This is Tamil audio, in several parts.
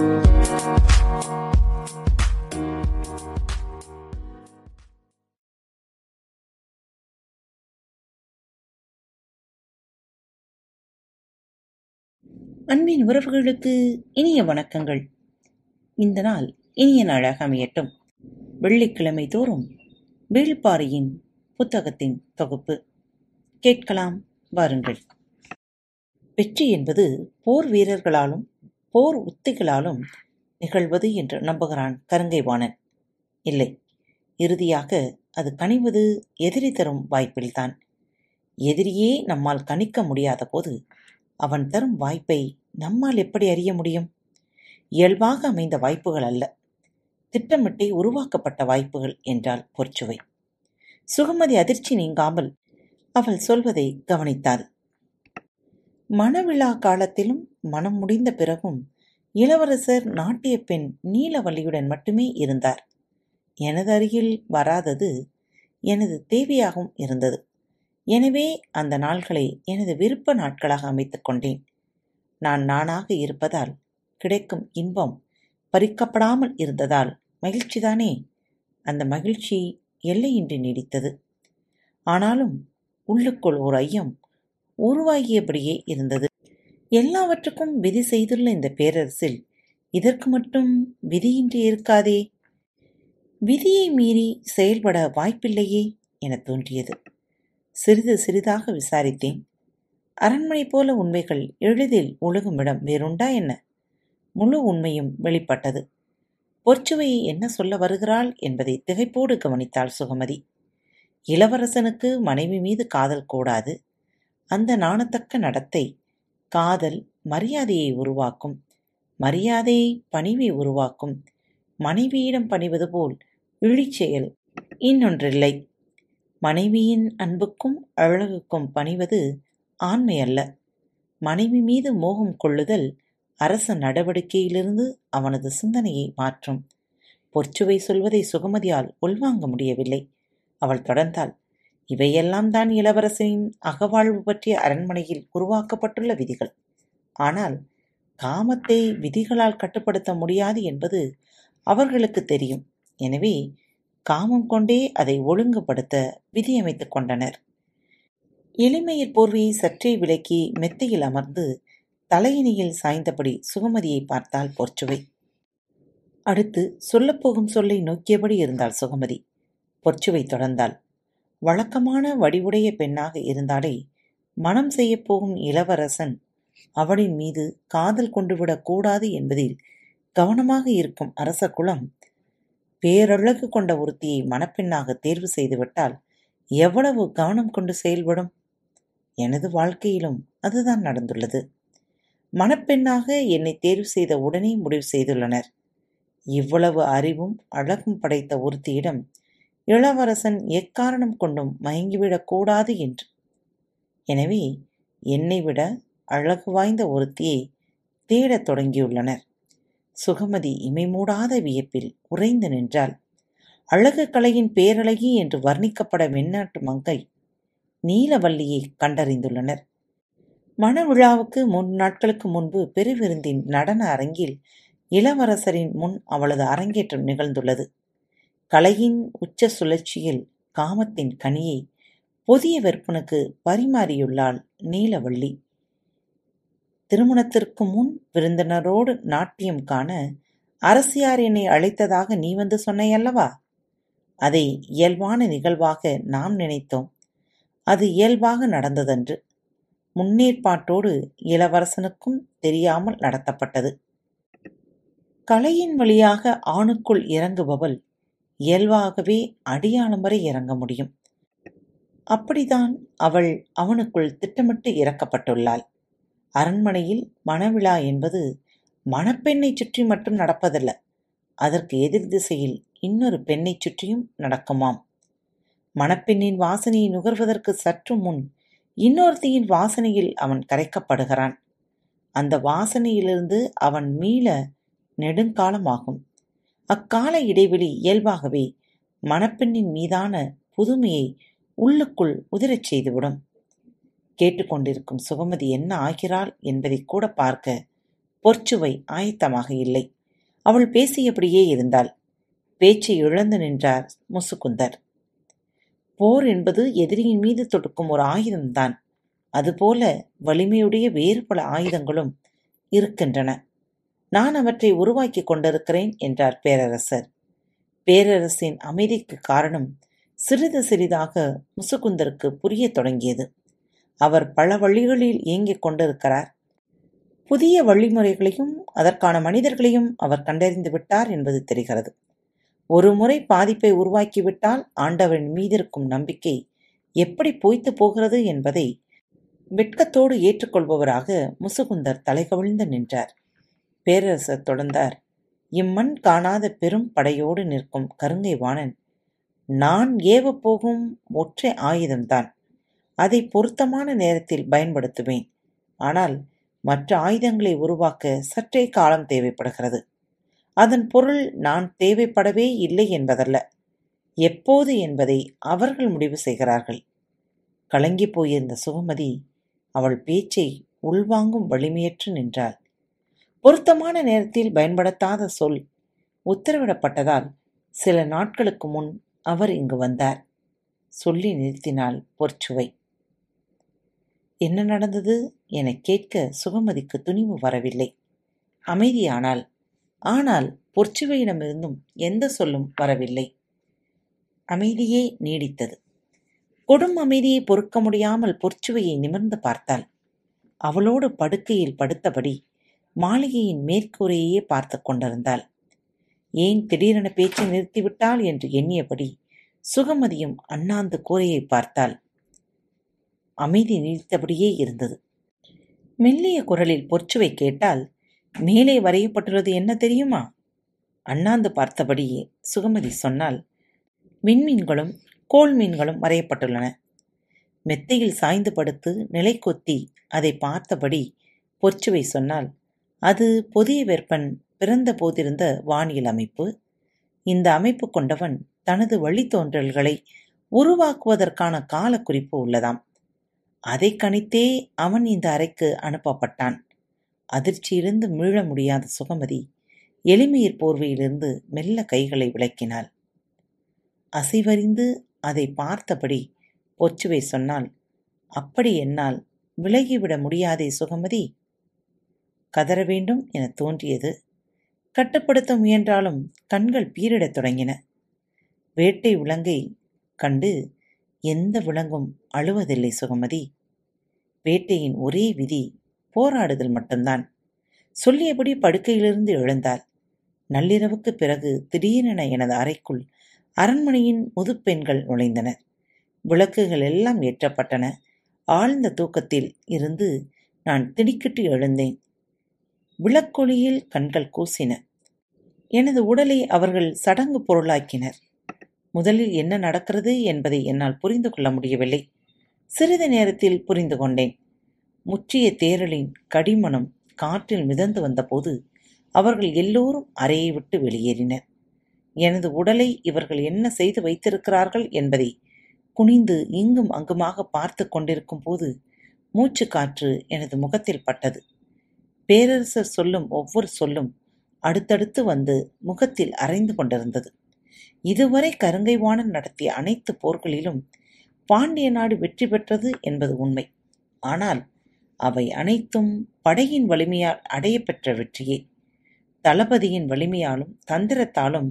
அன்பின் உறவுகளுக்கு இனிய வணக்கங்கள். இந்த நாள் இனிய நாளாக அமையட்டும். வெள்ளிக்கிழமை தோறும் வேள்பாரியின் புத்தகத்தின் தொகுப்பு. கேட்கலாம் வாருங்கள். வெற்றி என்பது போர் வீரர்களாலும் போர் உத்திகளாலும் நிகழ்வது என்று நம்புகிறான் கருங்கைவாணன். இல்லை இறுதியாக அது கணிவது எதிரி தரும் வாய்ப்பில்தான். எதிரியே நம்மால் கணிக்க முடியாத போது அவன் தரும் வாய்ப்பை நம்மால் எப்படி அறிய முடியும்? இயல்பாக அமைந்த வாய்ப்புகள் அல்ல. திட்டமிட்டே உருவாக்கப்பட்ட வாய்ப்புகள் என்றால் பொற்சுவை. சுகமதி அதிர்ச்சி நீங்காமல் அவள் சொல்வதை கவனித்தாள். மணவிழா காலத்திலும் மனம் முடிந்த பிறகும் இளவரசர் நாட்டிய பெண் நீலவல்லியுடன் மட்டுமே இருந்தார். எனது அருகில் வராதது எனது தேவையாகவும் இருந்தது. எனவே அந்த நாள்களை எனது விருப்ப நாட்களாக அமைத்துக் கொண்டேன். நான் நானாக இருப்பதால் கிடைக்கும் இன்பம் பறிக்கப்படாமல் இருந்ததால் மகிழ்ச்சிதானே? அந்த மகிழ்ச்சி எல்லையின்றி நீடித்தது. ஆனாலும் உள்ளுக்குள் ஒரு ஐயம் உருவாகியபடியே இருந்தது. எல்லாவற்றுக்கும் விதி செய்துள்ள இந்த பேரரசில் இதற்கு மட்டும் விதியின்றி இருக்காதே. விதியை மீறி செயல்பட வாய்ப்பில்லையே என தோன்றியது. சிறிது சிறிதாக விசாரித்தேன். அரண்மனை போல உண்மைகள் எளிதில் ஒழுகுமிடம் வேறுண்டா என்ன? முழு உண்மையும் வெளிப்பட்டது. பொற்சுவையை என்ன சொல்ல வருகிறாள் என்பதை திகைப்போடு கவனித்தாள் சுகமதி. இளவரசனுக்கு மனைவி மீது காதல் கூடாது. அந்த நாணத்தக்க நடத்தை காதல் மரியாதையை உருவாக்கும் மரியாதையை பணிவை உருவாக்கும் மனைவியிடம் பணிவது போல் இழிச்செயல் இன்னொன்றில்லை. மனைவியின் அன்புக்கும் அழகுக்கும் பணிவது ஆண்மை அல்ல. மனைவி மீது மோகம் கொள்ளுதல் அரச நடவடிக்கையிலிருந்து அவனது சிந்தனையை மாற்றும். பொற்சுவை சொல்வதை சுகமதியால் உள்வாங்க முடியவில்லை. அவள் தொடர்ந்தாள் இவையெல்லாம் தான் இளவரசனின் அகவாழ்வு பற்றிய அரண்மனையில் உருவாக்கப்பட்டுள்ள விதிகள். ஆனால் காமத்தை விதிகளால் கட்டுப்படுத்த முடியாது என்பது அவர்களுக்கு தெரியும். எனவே காமம் கொண்டே அதை ஒழுங்குபடுத்த விதியமைத்துக் கொண்டனர். எளிமையில் போர்வையை சற்றே விலக்கி மெத்தையில் அமர்ந்து தலையினியில் சாய்ந்தபடி சுகமதியை பார்த்தால் பொற்சுவை அடுத்து சொல்லப்போகும் சொல்லை நோக்கியபடி இருந்தாள் சுகமதி. பொற்சுவை தொடர்ந்தாள். வழக்கமான வடிவுடைய பெண்ணாக இருந்தாலே மனம் செய்யப்போகும் இளவரசன் அவளின் மீது காதல் கொண்டுவிடக் கூடாது என்பதில் கவனமாக இருக்கும் அரச குலம் பேரழகு கொண்ட ஒருத்தியை மணப்பெண்ணாக தேர்வு செய்துவிட்டால் எவ்வளவு கவனம் கொண்டு செயல்படும்? எனது வாழ்க்கையிலும் அதுதான் நடந்துள்ளது. மணப்பெண்ணாக என்னை தேர்வு செய்த உடனே முடிவு செய்துள்ளனர். இவ்வளவு அறிவும் அழகும் படைத்த ஒருத்தியிடம் இளவரசன் எக்காரணம் கொண்டும் மயங்கிவிடக்கூடாது என்று. எனவே என்னை விட அழகு வாய்ந்த ஒருத்தியை தேடத் தொடங்கியுள்ளனர். சுகமதி இமைமூடாத வியப்பில் உறைந்து நின்றாள். அழகு கலையின் பேரழகி என்று வர்ணிக்கப்பட வெண்ணாட்டு மங்கை நீலவல்லியை கண்டறிந்துள்ளனர். மணவிழாவுக்கு மூன்று நாட்களுக்கு முன்பு பெருவிருந்தின் நடன அரங்கில் இளவரசரின் முன் அவளது அரங்கேற்றம் நிகழ்ந்துள்ளது. கலையின் உச்ச சுழற்சியில் காமத்தின் கனியை புதிய விற்பனுக்கு பரிமாறியுள்ளாள் நீலவள்ளி. திருமணத்திற்கு முன் விருந்தினரோடு நாட்டியம் காண அரசியார் என்னை அழைத்ததாக நீ வந்து சொன்னையல்லவா? அதை இயல்பான நிகழ்வாக நாம் நினைத்தோம். அது இயல்பாக நடந்ததன்று. முன்னேற்பாட்டோடு இளவரசனுக்கும் தெரியாமல் நடத்தப்பட்டது. கலையின் வழியாக ஆணுக்குள் இறங்குபவள் இயல்பாகவே அடியாளம் வரை இறங்க முடியும். அப்படிதான் அவள் அவனுக்குள் திட்டமிட்டு இறக்கப்பட்டுள்ளாள். அரண்மனையில் மணவிழா என்பது மணப்பெண்ணை சுற்றி மட்டும் நடப்பதல்ல அதற்கு எதிர் திசையில் இன்னொரு பெண்ணை சுற்றியும் நடக்குமாம். மணப்பெண்ணின் வாசனையை நுகர்வதற்கு சற்று முன் இன்னொருத்தியின் வாசனையில் அவன் கரைக்கப்படுகிறான். அந்த வாசனையிலிருந்து அவன் மீள நெடுங்காலமாகும். அக்கால இடைவெளி இயல்பாகவே மணப்பெண்ணின் மீதான புதுமையை உள்ளுக்குள் உதிரச் செய்துவிடும். கேட்டுக்கொண்டிருக்கும் சுகமதி என்ன ஆகிறாள் என்பதை கூட பார்க்க பொற்சுவை ஆயத்தமாக இல்லை. அவள் பேசியபடியே இருந்தாள். பேச்சை இழந்து நின்றார் முசுகுந்தர். போர் என்பது எதிரியின் மீது தொடுக்கும் ஒரு ஆயுதம்தான். அதுபோல வலிமையுடைய வேறு பல ஆயுதங்களும் இருக்கின்றன. நான் அவற்றை உருவாக்கி கொண்டிருக்கிறேன் என்றார் பேரரசர். பேரரசின் அமைதிக்கு காரணம் சிறிது சிறிதாக முசுகுந்தருக்கு புரிய தொடங்கியது. அவர் பல வழிகளில் இயங்கிக் கொண்டிருக்கிறார். புதிய வழிமுறைகளையும் அதற்கான மனிதர்களையும் அவர் கண்டறிந்து விட்டார் என்பது தெரிகிறது. ஒரு முறை பாதிப்பை உருவாக்கிவிட்டால் ஆண்டவரின் மீதிருக்கும் நம்பிக்கை எப்படி பொய்த்து போகிறது என்பதை வெட்கத்தோடு ஏற்றுக்கொள்பவராக முசுகுந்தர் தலைகவிழ்ந்து நின்றார். பேரரசர் தொடர்ந்தார். இம்மண் காணாத பெரும் படையோடு நிற்கும் கருங்கை வாணன் நான் ஏவப் போகும் ஒற்றை ஆயுதம்தான். அதை பொருத்தமான நேரத்தில் பயன்படுத்துவேன். ஆனால் மற்ற ஆயுதங்களை உருவாக்க சற்றே காலம் தேவைப்படுகிறது. அதன் பொருள் நான் தேவைப்படவே இல்லை என்பதல்ல. எப்போது என்பதை அவர்கள் முடிவு செய்கிறார்கள். கலங்கி போயிருந்த சுகமதி அவள் பேச்சை உள்வாங்கும் வலிமையற்று நின்றாள். பொருத்தமான நேரத்தில் பயன்படுத்தாத சொல் உத்தரவிடப்பட்டதால் சில நாட்களுக்கு முன் அவர் இங்கு வந்தார். சொல்லி நிறுத்தினாள் பொற்சுவை. என்ன நடந்தது? எனக் கேட்க சுகமதிக்கு துணிவு வரவில்லை. அமைதியானால். ஆனால் பொற்சுவையிடமிருந்தும் எந்த சொல்லும் வரவில்லை. அமைதியே நீடித்தது. கொடும் அமைதியை பொறுக்க முடியாமல் பொற்சுவையை நிமிர்ந்து பார்த்தாள். அவளோடு படுக்கையில் படுத்தபடி மாளிகையின் மேற்கூரையே பார்த்து கொண்டிருந்தாள். ஏன் திடீரென பேச்சை நிறுத்திவிட்டாள் என்று எண்ணியபடி சுகமதியும் அண்ணாந்து கூரையை பார்த்தாள். அமைதி நீடித்தபடியே இருந்தது. மெல்லிய குரலில் பொற்சுவை கேட்டால் மேலே வரையப்பட்டுள்ளது என்ன தெரியுமா? அண்ணாந்து பார்த்தபடியே சுகமதி சொன்னால் விண்மீன்களும் கோள் மீன்களும் வரையப்பட்டுள்ளன. மெத்தையில் சாய்ந்து படுத்து நிலை கொத்தி அதை பார்த்தபடி பொற்சுவை சொன்னால் அது புதிய வெப்பன் பிறந்த போதிருந்த வானியல் அமைப்பு. இந்த அமைப்பு கொண்டவன் தனது வழித்தோன்றல்களை உருவாக்குவதற்கான கால குறிப்பு உள்ளதாம். அதை கணித்தே அவன் இந்த அறைக்கு அனுப்பப்பட்டான். அதிர்ச்சியிலிருந்து மீள முடியாத சுகமதி எளிமையிற் போர்வையிலிருந்து மெல்ல கைகளை விளக்கினாள். அசைவறிந்து அதை பார்த்தபடி பொச்சுவை சொன்னால் அப்படி என்னால் விலகிவிட முடியாதே சுகமதி! கதற வேண்டும் என தோன்றியது. கட்டுப்படுத்த முயன்றாலும் கண்கள் பீரிடத் தொடங்கின. வேட்டை விலங்கை கண்டு எந்த விலங்கும் அழுவதில்லை சுகமதி. வேட்டையின் ஒரே விதி போராடுதல் மட்டும்தான். சொல்லியபடி படுக்கையிலிருந்து எழுந்தாள். நள்ளிரவுக்கு பிறகு திடீரென எனது அறைக்குள் அரண்மனையின் முதுப்பெண்கள் நுழைந்தனர் விளக்குகள் எல்லாம் ஏற்றப்பட்டன. ஆழ்ந்த தூக்கத்தில் இருந்து நான் திடுக்கிட்டு எழுந்தேன். விளக்கொளியில் கண்கள் கூசின. எனது உடலை அவர்கள் சடங்கு பொருளாக்கினர். முதலில் என்ன நடக்கிறது என்பதை என்னால் புரிந்து கொள்ள முடியவில்லை. சிறிது நேரத்தில் புரிந்து கொண்டேன். முற்றிய தேரலின் கடிமணம் காற்றில் மிதந்து வந்தபோது அவர்கள் எல்லோரும் அறையை விட்டு வெளியேறினர். எனது உடலை இவர்கள் என்ன செய்து வைத்திருக்கிறார்கள் என்பதை குனிந்து இங்கும் அங்குமாக பார்த்து கொண்டிருக்கும் போது மூச்சு காற்று எனது முகத்தில் பட்டது. பேரரசர் சொல்லும் ஒவ்வொரு சொல்லும் அடுத்தடுத்து வந்து முகத்தில் அரைந்து கொண்டிருந்தது. இதுவரை கருங்கைவாணன் நடத்திய அனைத்து போர்களிலும் பாண்டிய நாடு வெற்றி பெற்றது என்பது உண்மை. ஆனால் அவை அனைத்தும் படையின் வலிமையால் அடையப்பெற்ற வெற்றியே. தளபதியின் வலிமையாலும் தந்திரத்தாலும்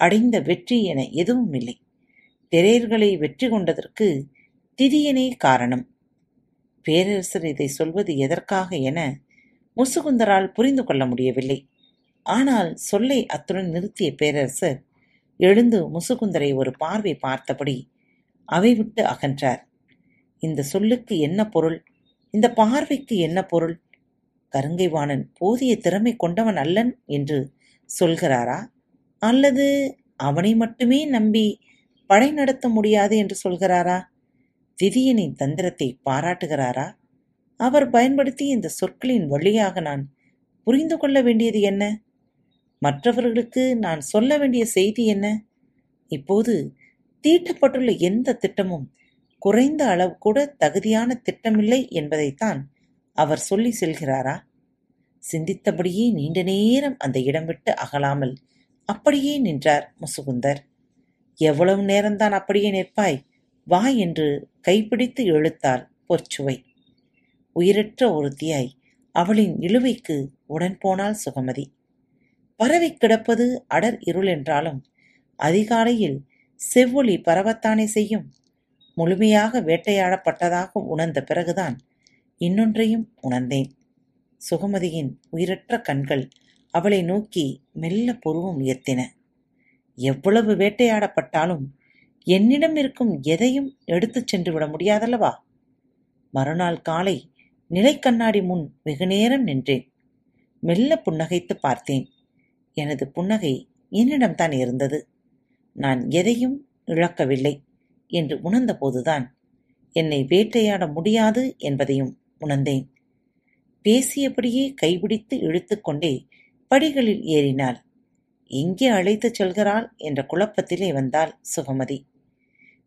அடைந்த வெற்றி என எதுவும் இல்லை. திரையர்களை வெற்றி கொண்டதற்கு திதியனே காரணம். பேரரசர் இதை சொல்வது எதற்காக என முசுகுந்தரால் புரிந்து கொள்ள முடியவில்லை. ஆனால் சொல்லை அத்துடன் நிறுத்திய பேரரசர் எழுந்து முசுகுந்தரை ஒரு பார்வை பார்த்தபடி அவை விட்டு அகன்றார். இந்த சொல்லுக்கு என்ன பொருள்? இந்த பார்வைக்கு என்ன பொருள்? கருங்கைவாணன் போதிய திறமை கொண்டவன் அல்லன் என்று சொல்கிறாரா? அல்லது அவனை மட்டுமே நம்பி படை நடத்த முடியாது என்று சொல்கிறாரா? திதியனின் தந்திரத்தை பாராட்டுகிறாரா? அவர் பயன்படுத்திய இந்த சொற்களின் வழியாக நான் புரிந்து கொள்ள வேண்டியது என்ன? மற்றவர்களுக்கு நான் சொல்ல வேண்டிய செய்தி என்ன? இப்போது தீட்டப்பட்டுள்ள எந்த திட்டமும் குறைந்த அளவு கூட தகுதியான திட்டமில்லை என்பதைத்தான் அவர் சொல்லி செல்கிறாரா? சிந்தித்தபடியே நீண்ட நேரம் அந்த இடம் விட்டு அகலாமல் அப்படியே நின்றார் முசுகுந்தர். எவ்வளவு நேரம்தான் அப்படியே நிற்பாய் வா என்று கைப்பிடித்து இழுத்தாள் பொற்சுவை. உயிரற்ற ஒருத்தியாய் அவளின் இழுவைக்கு உடன் போனாள் சுகமதி. பரவி கிடப்பது அடர் இருள் என்றாலும் அதிகாலையில் செவ்வொளி பரவத்தானே செய்யும். முழுமையாக வேட்டையாடப்பட்டதாக உணர்ந்த பிறகுதான் இன்னொன்றையும் உணர்ந்தேன். சுகமதியின் உயிரற்ற கண்கள் அவளை நோக்கி மெல்ல புருவம் உயர்த்தின. எவ்வளவு வேட்டையாடப்பட்டாலும் என்னிடம் இருக்கும் எதையும் எடுத்துச் சென்று விட முடியாதல்லவா? மறுநாள் காலை நிலைக்கண்ணாடி முன் வெகுநேரம் நின்றேன். மெல்ல புன்னகைத்து பார்த்தேன். எனது புன்னகை என்னிடம்தான் இருந்தது. நான் எதையும் இழக்கவில்லை என்று உணர்ந்தபோதுதான் என்னை வேட்டையாட முடியாது என்பதையும் உணர்ந்தேன். பேசியபடியே கைபிடித்து இழுத்துக்கொண்டே படிகளில் ஏறினாள். எங்கே அழைத்துச் செல்கிறாள்? என்ற குழப்பத்திலே வந்தாள் சுகமதி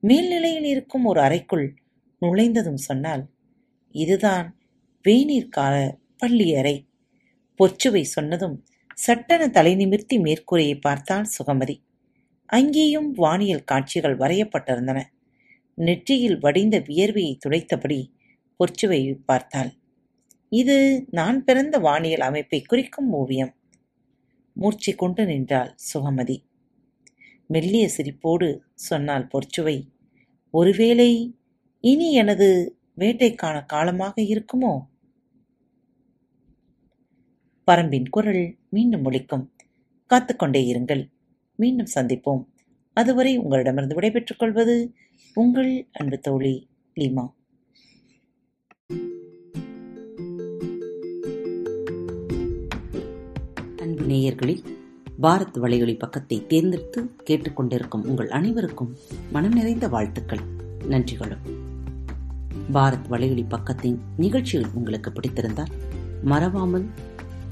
மேல்நிலையில் இருக்கும் ஒரு அறைக்குள் நுழைந்ததும் சொன்னால் இதுதான் வேநீர் கால பள்ளியறை. பொச்சுவை சொன்னதும் சட்டென தலை நிமிர்த்தி மேற்கூரையை பார்த்தாள் சுகமதி. அங்கேயும் வானியல் காட்சிகள் வரையப்பட்டிருந்தன. நெற்றியில் வடிந்த வியர்வையை துடைத்தபடி பொற்சுவையை பார்த்தாள். இது நான் பிறந்த வானியல் அமைப்பை குறிக்கும் ஓவியம். மூர்ச்சி கொண்டு நின்றாள் சுகமதி. மெல்லிய சிரிப்போடு சொன்னாள் பொற்சுவை ஒருவேளை இனி எனது வேட்டைக்கான காலமாக இருக்குமோ? பரம்பின் குரல் மீண்டும் ஒலிக்கும். காத்துக்கொண்டே இருங்கள். மீண்டும் சந்திப்போம். அதுவரை உங்களிடமிருந்து விடைபெற்றுக் கொள்வது உங்கள் அன்பு தோழி லீமா. அன்பு நேயர்களில் பாரத் வலையொலி பக்கத்தை தேர்ந்தெடுத்து கேட்டுக்கொண்டிருக்கும் உங்கள் அனைவருக்கும் மனம் நிறைந்த வாழ்த்துக்கள். நன்றிகளும். பாரத் வலையொலி பக்கத்தின் நிகழ்ச்சிகள் உங்களுக்கு பிடித்திருந்தால் மறவாமல்